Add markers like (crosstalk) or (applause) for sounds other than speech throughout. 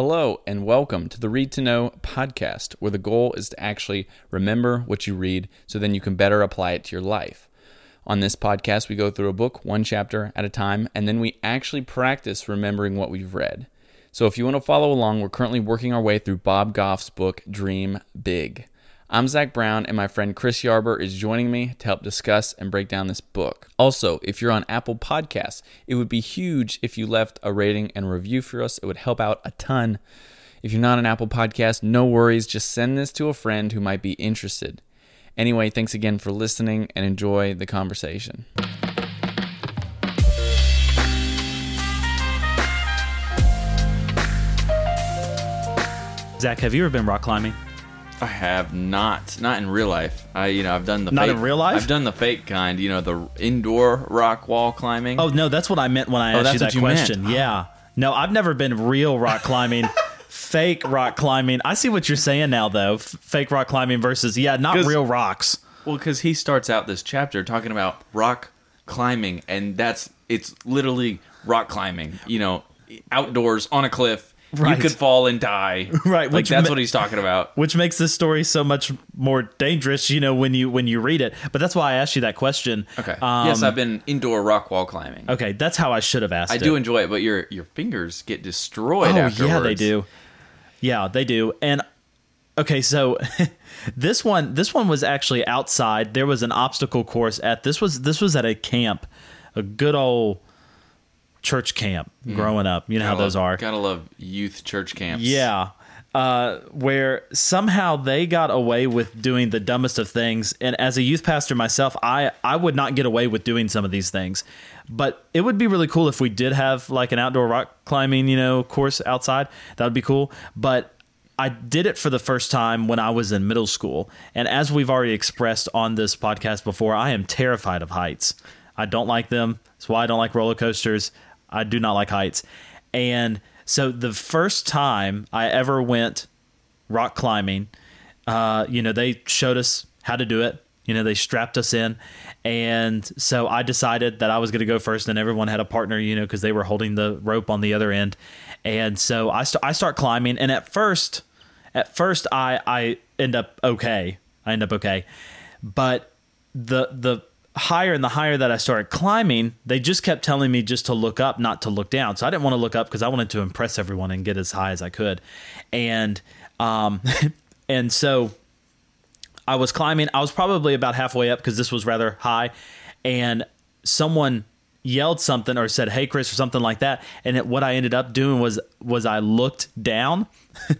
Hello, and welcome to the Read to Know podcast, where the goal is to actually remember what you read so then you can better apply it to your life. On this podcast, we go through a book one chapter at a time, and then we actually practice remembering what we've read. So if you want to follow along, we're currently working our way through Bob Goff's book, Dream Big. I'm Zach Brown, and my friend Chris Yarber is joining me to help discuss and break down this book. Also, if you're on Apple Podcasts, it would be huge if you left a rating and review for us. It would help out a ton. If you're not on Apple Podcast, no worries. Just send this to a friend who might be interested. Anyway, thanks again for listening and enjoy the conversation. Zach, have you ever been rock climbing? I have not, not in real life. I, you know, I've done the Not fake, in real life? I've done the fake kind. You know, the indoor rock wall climbing. Oh no, that's what I meant when I Oh, asked you that you meant. question. Yeah. No, I've never been real rock climbing. (laughs) fake rock climbing. I see what you're saying now, though. F- fake rock climbing versus yeah, not real rocks. Well, because he starts out this chapter talking about rock climbing, and that's it's literally rock climbing. You know, outdoors on a cliff. Right. You could fall and die. (laughs) Right, Like that's ma- what he's talking about. Which makes this story so much more dangerous, you know, when you when you read it. But that's why I asked you that question. Okay. Um, yes, I've been indoor rock wall climbing. Okay, that's how I should have asked. I it. do enjoy it, but your your fingers get destroyed. Oh afterwards. yeah, they do. Yeah, they do. And okay, so (laughs) this one this one was actually outside. There was an obstacle course at this was this was at a camp, a good old church camp growing up. You know how Gotta those love- are. Gotta love youth church camps. Yeah. Uh, where somehow they got away with doing the dumbest of things. And as a youth pastor myself, I, I would not get away with doing some of these things. But it would be really cool if we did have like an outdoor rock climbing, you know, course outside. That would be cool. But I did it for the first time when I was in middle school. And as we've already expressed on this podcast before, I am terrified of heights. I don't like them. That's why I don't like roller coasters. I do not like heights. And so the first time I ever went rock climbing, uh, you know, they showed us how to do it. You know, they strapped us in. And so I decided that I was going to go first, and everyone had a partner, you know, because they were holding the rope on the other end. And so I, st- I start climbing. And at first, at first, I, I end up okay. I end up okay. But the, the, higher and the higher that I started climbing, they just kept telling me just to look up, not to look down. So I didn't want to look up because I wanted to impress everyone and get as high as I could. And um, (laughs) and so I was climbing. I was probably about halfway up because this was rather high, and someone yelled something or said "Hey, Chris" or something like that. And it, what I ended up doing was was I looked down. (laughs)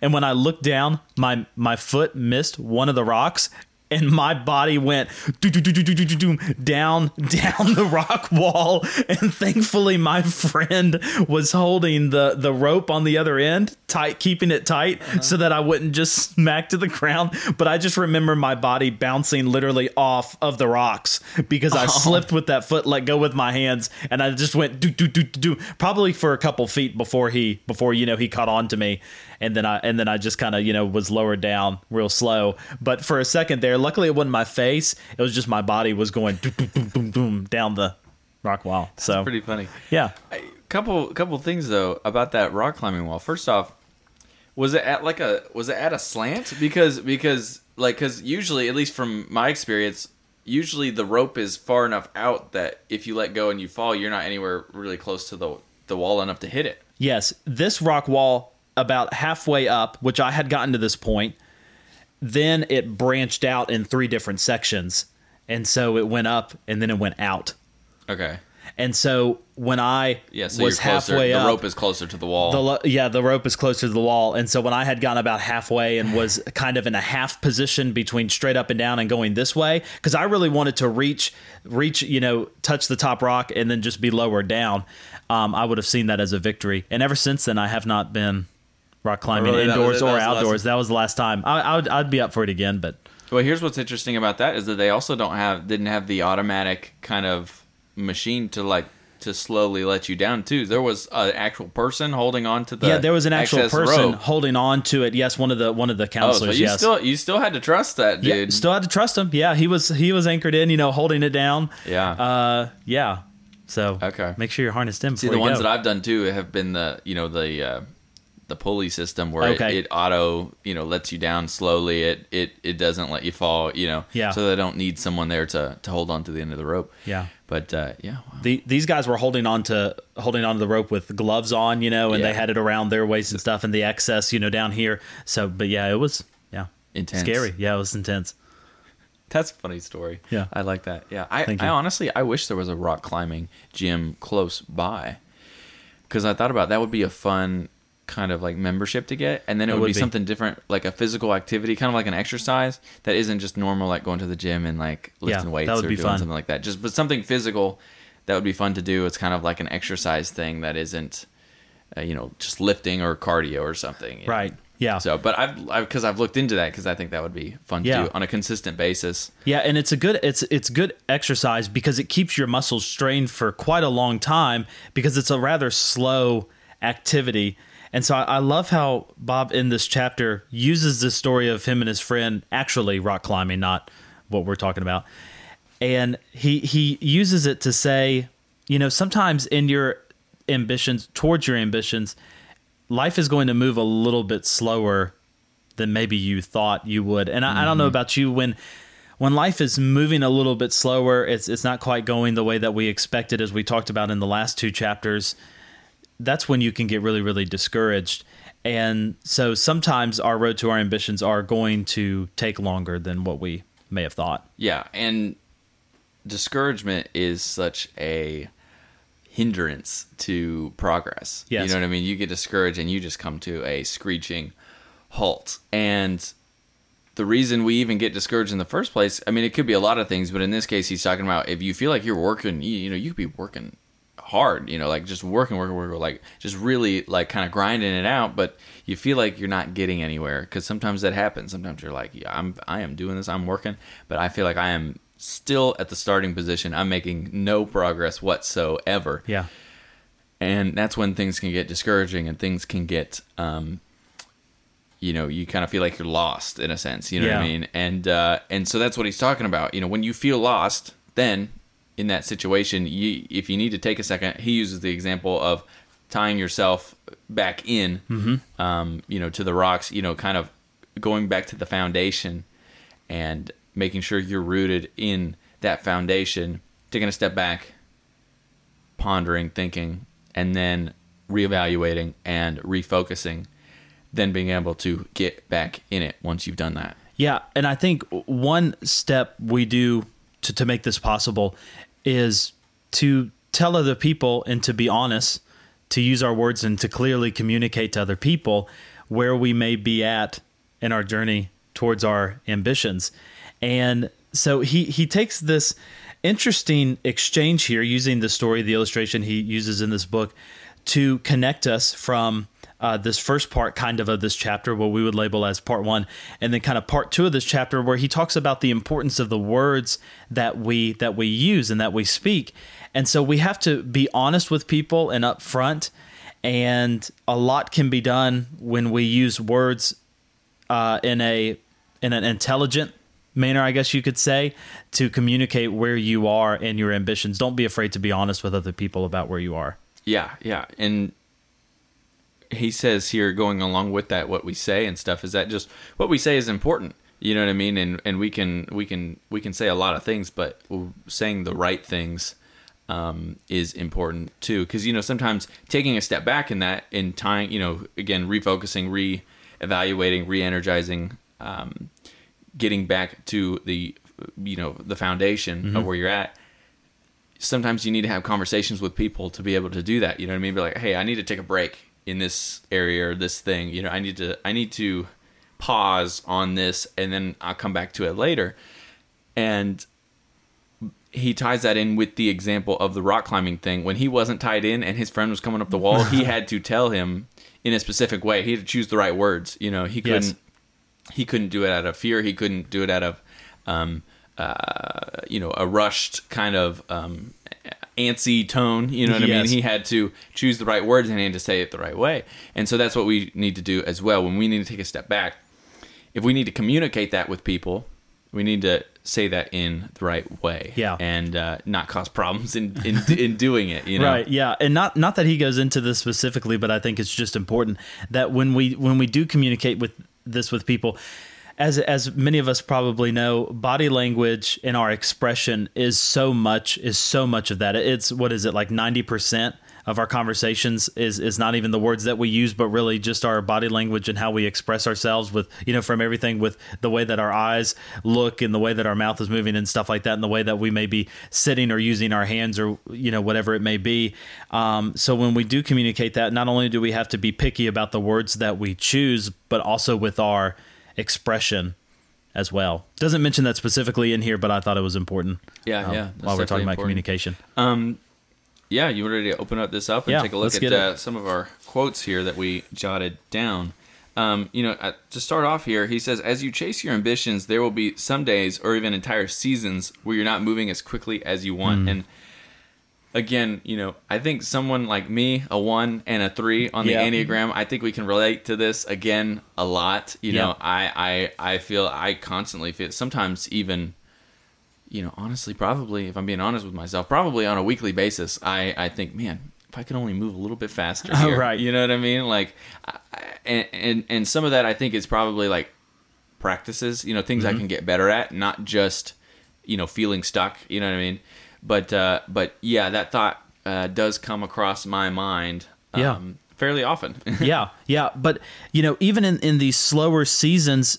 And when I looked down, my my foot missed one of the rocks, and my body went down, down the rock wall. And thankfully, my friend was holding the, the rope on the other end, tight, keeping it tight uh-huh. so that I wouldn't just smack to the ground. But I just remember my body bouncing literally off of the rocks because I oh. slipped with that foot, let go with my hands, and I just went do do do do probably for a couple feet before he before you know he caught on to me, and then I and then I just kind of you know was lowered down real slow. But for a second there, luckily it wasn't my face; it was just my body was going doom doom doom doom, doom down the rock wall. So Pretty funny. yeah, A couple couple things though about that rock climbing wall. First off, was it at like a was it at a slant? Because because like because usually, at least from my experience, usually the rope is far enough out that if you let go and you fall, you're not anywhere really close to the the wall enough to hit it. yes, this rock wall about halfway up, which I had gotten to this point, then it branched out in three different sections, and so it went up and then it went out. Okay. And so when I Yeah. So was you're closer. halfway the up, rope is closer to the wall. The lo- yeah, the rope is closer to the wall, and so when I had gone about halfway and was (sighs) kind of in a half position between straight up and down and going this way, because I really wanted to reach, reach, you know, touch the top rock and then just be lower down, um, I would have seen that as a victory. And ever since then, I have not been rock climbing really? Indoors that or was last- outdoors. That was the last time. I, I would, I'd be up for it again, but Well, here's what's interesting about that is that they also don't have didn't have the automatic kind of machine to like to slowly let you down too. There was an actual person holding on to the yeah, there was an actual person rope. holding on to it. Yes, one of the one of the Oh, so you yes. still you still had to trust that yeah, dude. still had to trust him. Yeah, he was he was anchored in, you know, holding it down. yeah. Uh, yeah. So Okay. make sure you're harnessed in. See, the ones go. that I've done too have been the you know the uh, the pulley system where Okay. it, it auto you know lets you down slowly. It it it doesn't let you fall. You know. Yeah. So they don't need someone there to to hold on to the end of the rope. Yeah. But uh, yeah. Wow. The, these guys were holding on to holding on to the rope with gloves on, you know, and Yeah. they had it around their waist and stuff, and the excess, you know, down here. So, but yeah, it was yeah Intense. scary. Yeah, it was intense. That's a funny story. Yeah. I like that. Yeah. I, I honestly I wish there was a rock climbing gym close by. Cuz I thought about that would be a fun kind of like membership to get and then it, It would, would be, be. something different like a physical activity kind of like an exercise that isn't just normal like going to the gym and like lifting that weights or doing fun. something like that just but something physical that would be fun to do it's kind of like an exercise thing that isn't uh, you know just lifting or cardio or something you know? Right. Yeah. so but I've because I've looked into that because I think that would be fun Yeah. to do on a consistent basis Yeah, and it's a good it's it's good exercise because it keeps your muscles strained for quite a long time because it's a rather slow activity. And so I, I love how Bob in this chapter uses the story of him and his friend actually rock climbing, not what we're talking about. And he he uses it to say, you know, sometimes in your ambitions towards your ambitions, life is going to move a little bit slower than maybe you thought you would. And I, I don't know mm-hmm. about you when when life is moving a little bit slower, it's it's not quite going the way that we expected, as we talked about in the last two chapters. That's when you can get really really discouraged. And so sometimes our road to our ambitions are going to take longer than what we may have thought. Yeah, and discouragement is such a hindrance to progress. Yes. You know what I mean? You get discouraged and you just come to a screeching halt. And the reason we even get discouraged in the first place, I mean, it could be a lot of things, but in this case, he's talking about if you feel like you're working, you, you know, you could be working hard, you know, like just working, working, working, like just really like kind of grinding it out, but you feel like you're not getting anywhere because sometimes that happens. Sometimes you're like, yeah, I'm, I am doing this, I'm working, but I feel like I am still at the starting position. I'm making no progress whatsoever Yeah. and that's when things can get discouraging and things can get um you know you kind of feel like you're lost in a sense you know what i mean and uh and so that's what he's talking about you know when you feel lost then in that situation you if you need to take a second he uses the example of tying yourself back in um you know to the rocks you know kind of going back to the foundation and making sure you're rooted in that foundation taking a step back pondering, thinking, and then reevaluating and refocusing, then being able to get back in it once you've done that. Yeah, and I think one step we do to, to make this possible is to tell other people and to be honest, to use our words and to clearly communicate to other people where we may be at in our journey towards our ambitions. And so he he takes this interesting exchange here using the story, the illustration he uses in this book to connect us from uh, this first part, kind of, of this chapter, what we would label as part one, and then kind of part two of this chapter, where he talks about the importance of the words that we that we use and that we speak, and so we have to be honest with people and upfront, and a lot can be done when we use words uh, in a in an intelligent manner, I guess you could say, to communicate where you are and your ambitions. Don't be afraid to be honest with other people about where you are. Yeah, yeah. And he says here, going along with that, what we say and stuff is that just what we say is important. You know what I mean? And and we can we can we can say a lot of things, but saying the right things um, is important too. Because you know sometimes taking a step back in that, in time, you know, again refocusing, re-evaluating, re-energizing, um, getting back to the you know the foundation of where you're at sometimes you need to have conversations with people to be able to do that. You know what I mean? Be like, hey, I need to take a break in this area or this thing. You know, I need to I need to pause on this and then I'll come back to it later. And he ties that in with the example of the rock climbing thing. When he wasn't tied in and his friend was coming up the wall, he had to tell him in a specific way. He had to choose the right words. You know, he couldn't Yes. he couldn't do it out of fear. He couldn't do it out of, um, uh, you know, a rushed kind of um, antsy tone. You know what I mean? He had to choose the right words and he had to say it the right way. And so that's what we need to do as well. When we need to take a step back, if we need to communicate that with people, we need to say that in the right way. Yeah. and uh, not cause problems in in, in doing it. You know, Right. Yeah. And not not that he goes into this specifically, but I think it's just important that when we when we do communicate with this with people, as as many of us probably know, body language and our expression is so much is so much of that. It's what is it like ninety percent of our conversations is is not even the words that we use, but really just our body language and how we express ourselves with you know from everything with the way that our eyes look and the way that our mouth is moving and stuff like that, and the way that we may be sitting or using our hands or you know whatever it may be. Um, so when we do communicate that, not only do we have to be picky about the words that we choose, but also with our expression as well. Doesn't mention that specifically in here, but I thought it was important. Yeah, um, yeah, While we're talking definitely about important. communication. Um, yeah, you ready to open up this up and Yeah, take a look at uh, some of our quotes here that we jotted down. Um, you know, uh, to start off here, he says, "As you chase your ambitions, there will be some days or even entire seasons where you're not moving as quickly as you Mm. want." And again, you know, I think someone like me, a one and a three on the Yeah. enneagram, I think we can relate to this again a lot. You Yeah. know, I, I, I feel I constantly feel sometimes even you know, honestly, probably, if I'm being honest with myself, probably on a weekly basis, I, I think, man, if I could only move a little bit faster, (laughs) here, Right. You know what I mean? Like, I, I- and, and and some of that I think is probably like practices, you know, things Mm-hmm. I can get better at, not just you know feeling stuck. You know what I mean? But uh, but yeah, that thought uh, does come across my mind. Yeah. Um, fairly often. (laughs) yeah, yeah, but you know, even in in these slower seasons,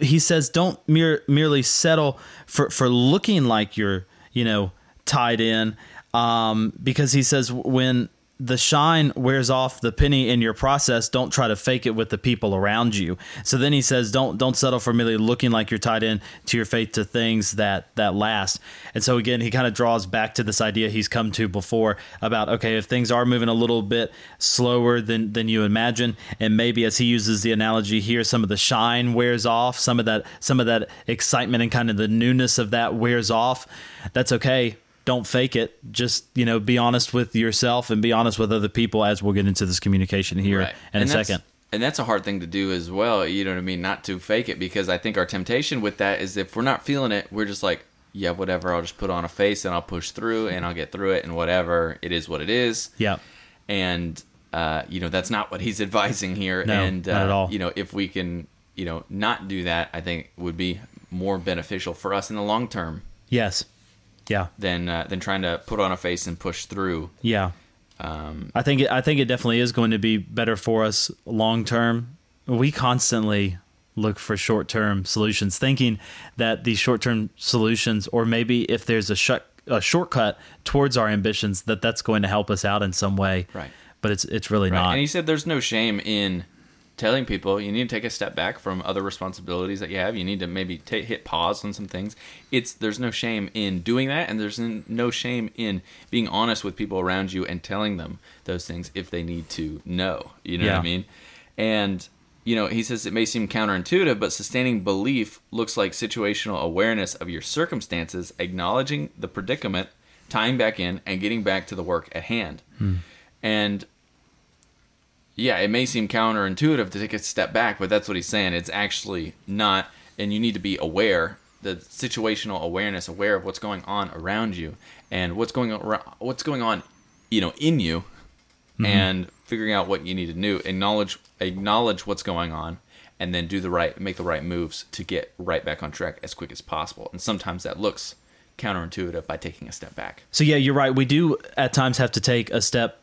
he says don't mere, merely settle for for looking like you're you know tied in, um, because he says when the shine wears off the penny in your process. Don't try to fake it with the people around you. So then he says don't don't settle for merely looking like you're tied in to your faith to things that that last. And so again he kind of draws back to this idea he's come to before about okay if things are moving a little bit slower than than you imagine and maybe as he uses the analogy here some of the shine wears off some of that some of that excitement and kind of the newness of that wears off that's okay don't fake it. Just you know, be honest with yourself and be honest with other people. As we'll get into this communication here Right. in And a second. And that's a hard thing to do as well. You know what I mean? Not to fake it because I think our temptation with that is if we're not feeling it, we're just like, yeah, whatever. I'll just put on a face and I'll push through and I'll get through it and whatever. It is what it is. Yeah, And uh, you know that's not what he's (laughs) advising here. No, and uh, not at all. You know, if we can, you know, not do that, I think would be more beneficial for us in the long term yes, yeah, than uh, than trying to put on a face and push through. yeah. Um, I think it, I think it definitely is going to be better for us long term. We constantly look for short term solutions, thinking that these short term solutions, or maybe if there's a shut a shortcut towards our ambitions, that that's going to help us out in some way. Right. But it's it's really Right. not. And he said there's no shame in telling people you need to take a step back from other responsibilities that you have. You need to maybe ta hit pause on some things. It's there's no shame in doing that, and there's no shame in being honest with people around you and telling them those things if they need to know. You know what I mean? And you know, he says it may seem counterintuitive, but sustaining belief looks like situational awareness of your circumstances, acknowledging the predicament, tying back in, and getting back to the work at hand. Hmm. And yeah, it may seem counterintuitive to take a step back, but that's what he's saying. It's actually not, and you need to be aware, the situational awareness, aware of what's going on around you and what's going on, what's going on, you know, in you, mm-hmm. and figuring out what you need to do. Acknowledge, acknowledge what's going on, and then do the right, make the right moves to get right back on track as quick as possible. And sometimes that looks counterintuitive by taking a step back. So yeah, you're right. We do at times have to take a step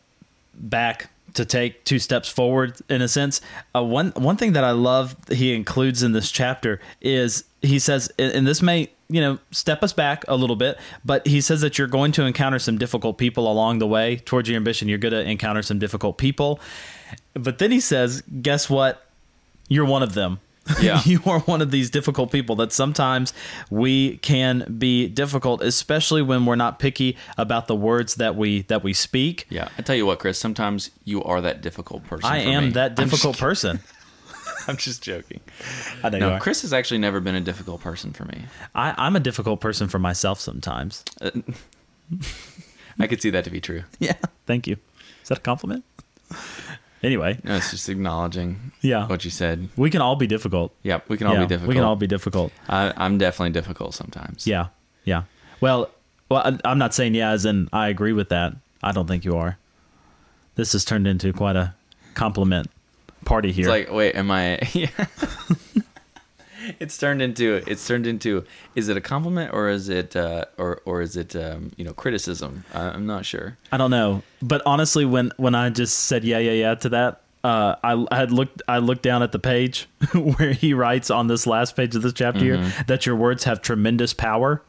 back to take two steps forward in a sense. Uh, one one thing that I love he includes in this chapter is he says, and this may you know step us back a little bit, but he says that you're going to encounter some difficult people along the way towards your ambition. You're going to encounter some difficult people, but then he says, guess what? You're one of them. (laughs) Yeah. you are one of these difficult people that sometimes we can be difficult, especially when we're not picky about the words that we that we speak. Yeah, I tell you what, Chris. Sometimes you are that difficult person. I am me. that I'm difficult (laughs) person. I'm just joking. I know you No. Chris has actually never been a difficult person for me. I, I'm a difficult person for myself sometimes. Uh, (laughs) I could see that to be true. Yeah. Thank you. Is that a compliment? Anyway, No, it's just acknowledging Yeah. what you said. we can all be difficult. Yep, we can all Yeah, be difficult. We can all be difficult. I, I'm definitely difficult sometimes. Yeah, yeah. Well, well, I- I'm not saying yeah, as in I agree with that. I don't think you are. This has turned into quite a compliment party here. It's like, wait, am I? Yeah. (laughs) (laughs) it's turned into. It's turned into. Is it a compliment or is it uh, or or is it um, you know criticism? I, I'm not sure. I don't know, but honestly, when when I just said yeah, yeah, yeah to that, uh, I, I had looked I looked down at the page (laughs) where he writes on this last page of this chapter Mm-hmm. here that your words have tremendous power.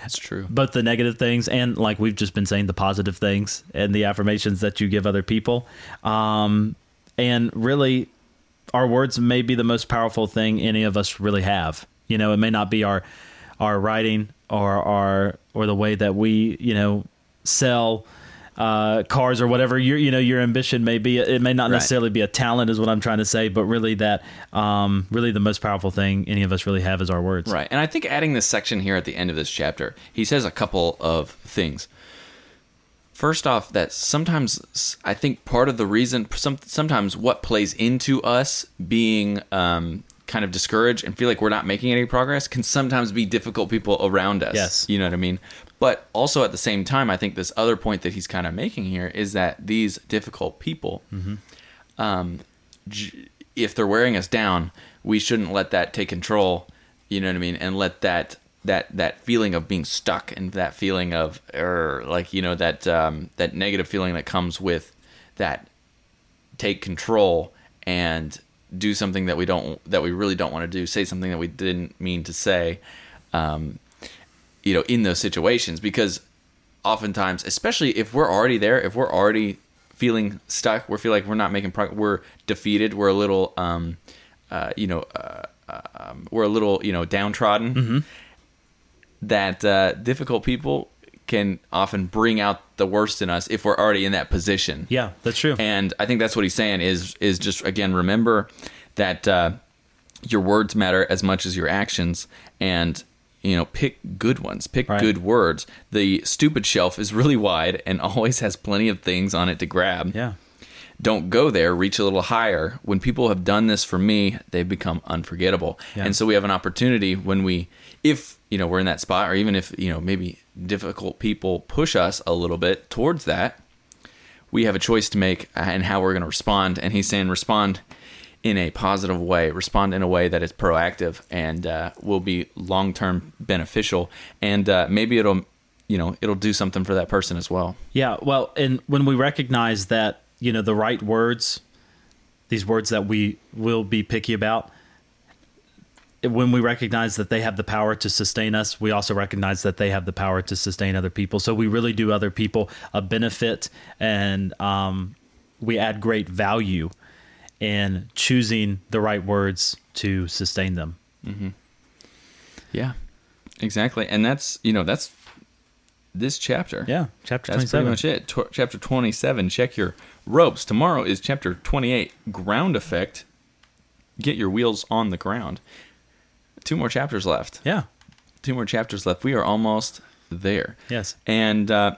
That's true. both the negative things and like we've just been saying the positive things and the affirmations that you give other people um, and really our words may be the most powerful thing any of us really have you know it may not be our our writing or our or the way that we you know sell uh, cars or whatever your you know your ambition may be it may not Right. necessarily be a talent is what i'm trying to say but really that um, really the most powerful thing any of us really have is our words Right. And I think adding this section here at the end of this chapter, he says a couple of things. First off, that sometimes I think part of the reason, some, sometimes what plays into us being um, kind of discouraged and feel like we're not making any progress can sometimes be difficult people around us. Yes. You know what I mean? But also at the same time, I think this other point that he's kind of making here is that these difficult people, um, j- if they're wearing us down, we shouldn't let that take control. You know what I mean? And let that that that feeling of being stuck and that feeling of er, like you know that um, that negative feeling that comes with that take control and do something that we don't that we really don't want to do say something that we didn't mean to say um, you know in those situations because oftentimes especially if we're already there if we're already feeling stuck we feel like we're not making progress we're defeated we're a little um, uh, you know uh, um, we're a little you know downtrodden that uh, difficult people can often bring out the worst in us if we're already in that position yeah that's true and I think that's what he's saying is is just again remember that uh, your words matter as much as your actions, and you know pick good ones, pick Right. good words. The stupid shelf is really wide and (laughs) always has plenty of things on it to grab. yeah Don't go there. Reach a little higher. When people have done this for me, they've become unforgettable. Yeah. And so we have an opportunity when we, if you know, we're in that spot, or even if you know, maybe difficult people push us a little bit towards that, we have a choice to make and how we're going to respond. And he's saying respond in a positive way, respond in a way that is proactive and uh, will be long term beneficial, and uh, maybe it'll, you know, it'll do something for that person as well. Yeah, well, and when we recognize that, you know, the right words, these words that we will be picky about, when we recognize that they have the power to sustain us, we also recognize that they have the power to sustain other people. So we really do other people a benefit, and um, we add great value in choosing the right words to sustain them. Yeah, exactly. And that's you know that's this chapter. Yeah, chapter That's 27. pretty much it. Tw- chapter 27, check your ropes. Tomorrow is chapter 28, ground effect. Get your wheels on the ground. Two more chapters left. Yeah, Two more chapters left. We are almost there. yes. And uh,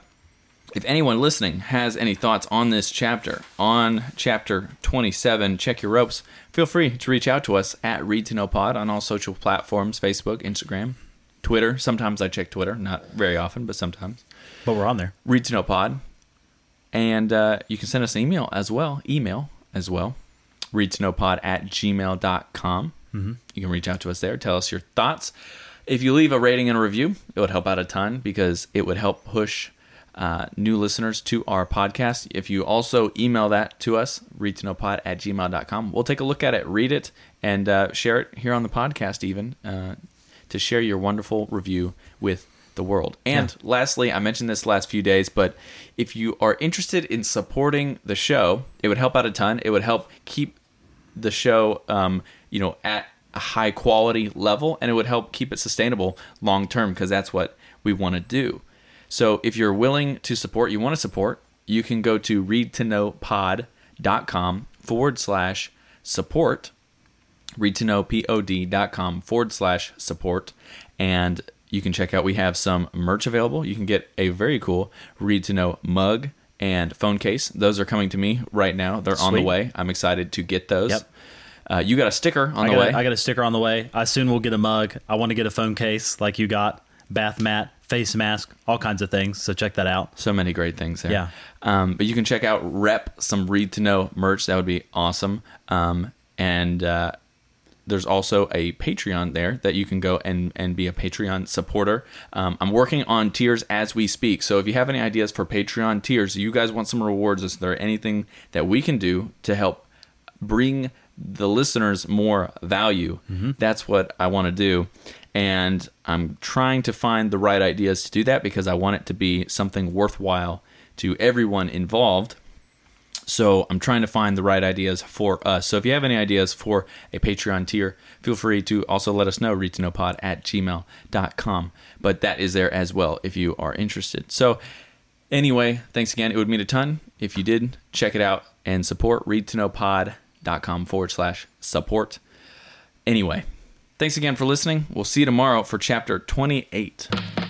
if anyone listening has any thoughts on this chapter, on chapter 27, check your ropes, feel free to reach out to us at Read to Know Pod on all social platforms Facebook, Instagram, Twitter. Sometimes I check Twitter, not very often, but sometimes. But we're on there. Read to Know Pod. And uh, you can send us an email as well. Email as well. Read to know pod at gmail.com. Mm-hmm. You can reach out to us there. Tell us your thoughts. If you leave a rating and a review, it would help out a ton because it would help push uh, new listeners to our podcast. If you also email that to us, read to know pod at gmail.com, we'll take a look at it, read it, and uh, share it here on the podcast, even uh, to share your wonderful review with the world. And lastly, I mentioned this last few days, but if you are interested in supporting the show, it would help out a ton. It would help keep the show, um, you know, at a high quality level, and it would help keep it sustainable long term because that's what we want to do. So if you're willing to support, you want to support, you can go to readtoknowpod.com forward slash support readtoknowpod.com forward slash support and you can check out we have some merch available you can get a very cool read to know mug and phone case. Those are coming to me right now. They're on the way. I'm excited to get those. Yep. Uh, you got a sticker on I the way. a, I got a sticker on the way. I soon will get a mug. I want to get a phone case like you got, bath mat, face mask, all kinds of things. So check that out. So many great things there. Yeah. Um, but you can check out Rep some Read to Know merch. That would be awesome. Um, and uh, there's also a Patreon there that you can go and, and be a Patreon supporter. Um, I'm working on tiers as we speak. So if you have any ideas for Patreon tiers, you guys want some rewards, is there anything that we can do to help bring the listeners more value? That's what I want to do. And I'm trying to find the right ideas to do that because I want it to be something worthwhile to everyone involved. So I'm trying to find the right ideas for us. So if you have any ideas for a Patreon tier, feel free to also let us know, read to know pod at gmail.com. But that is there as well if you are interested. So anyway, thanks again. It would mean a ton if you did check it out and support read to know forward slash support. Anyway, thanks again for listening. We'll see you tomorrow for chapter 28.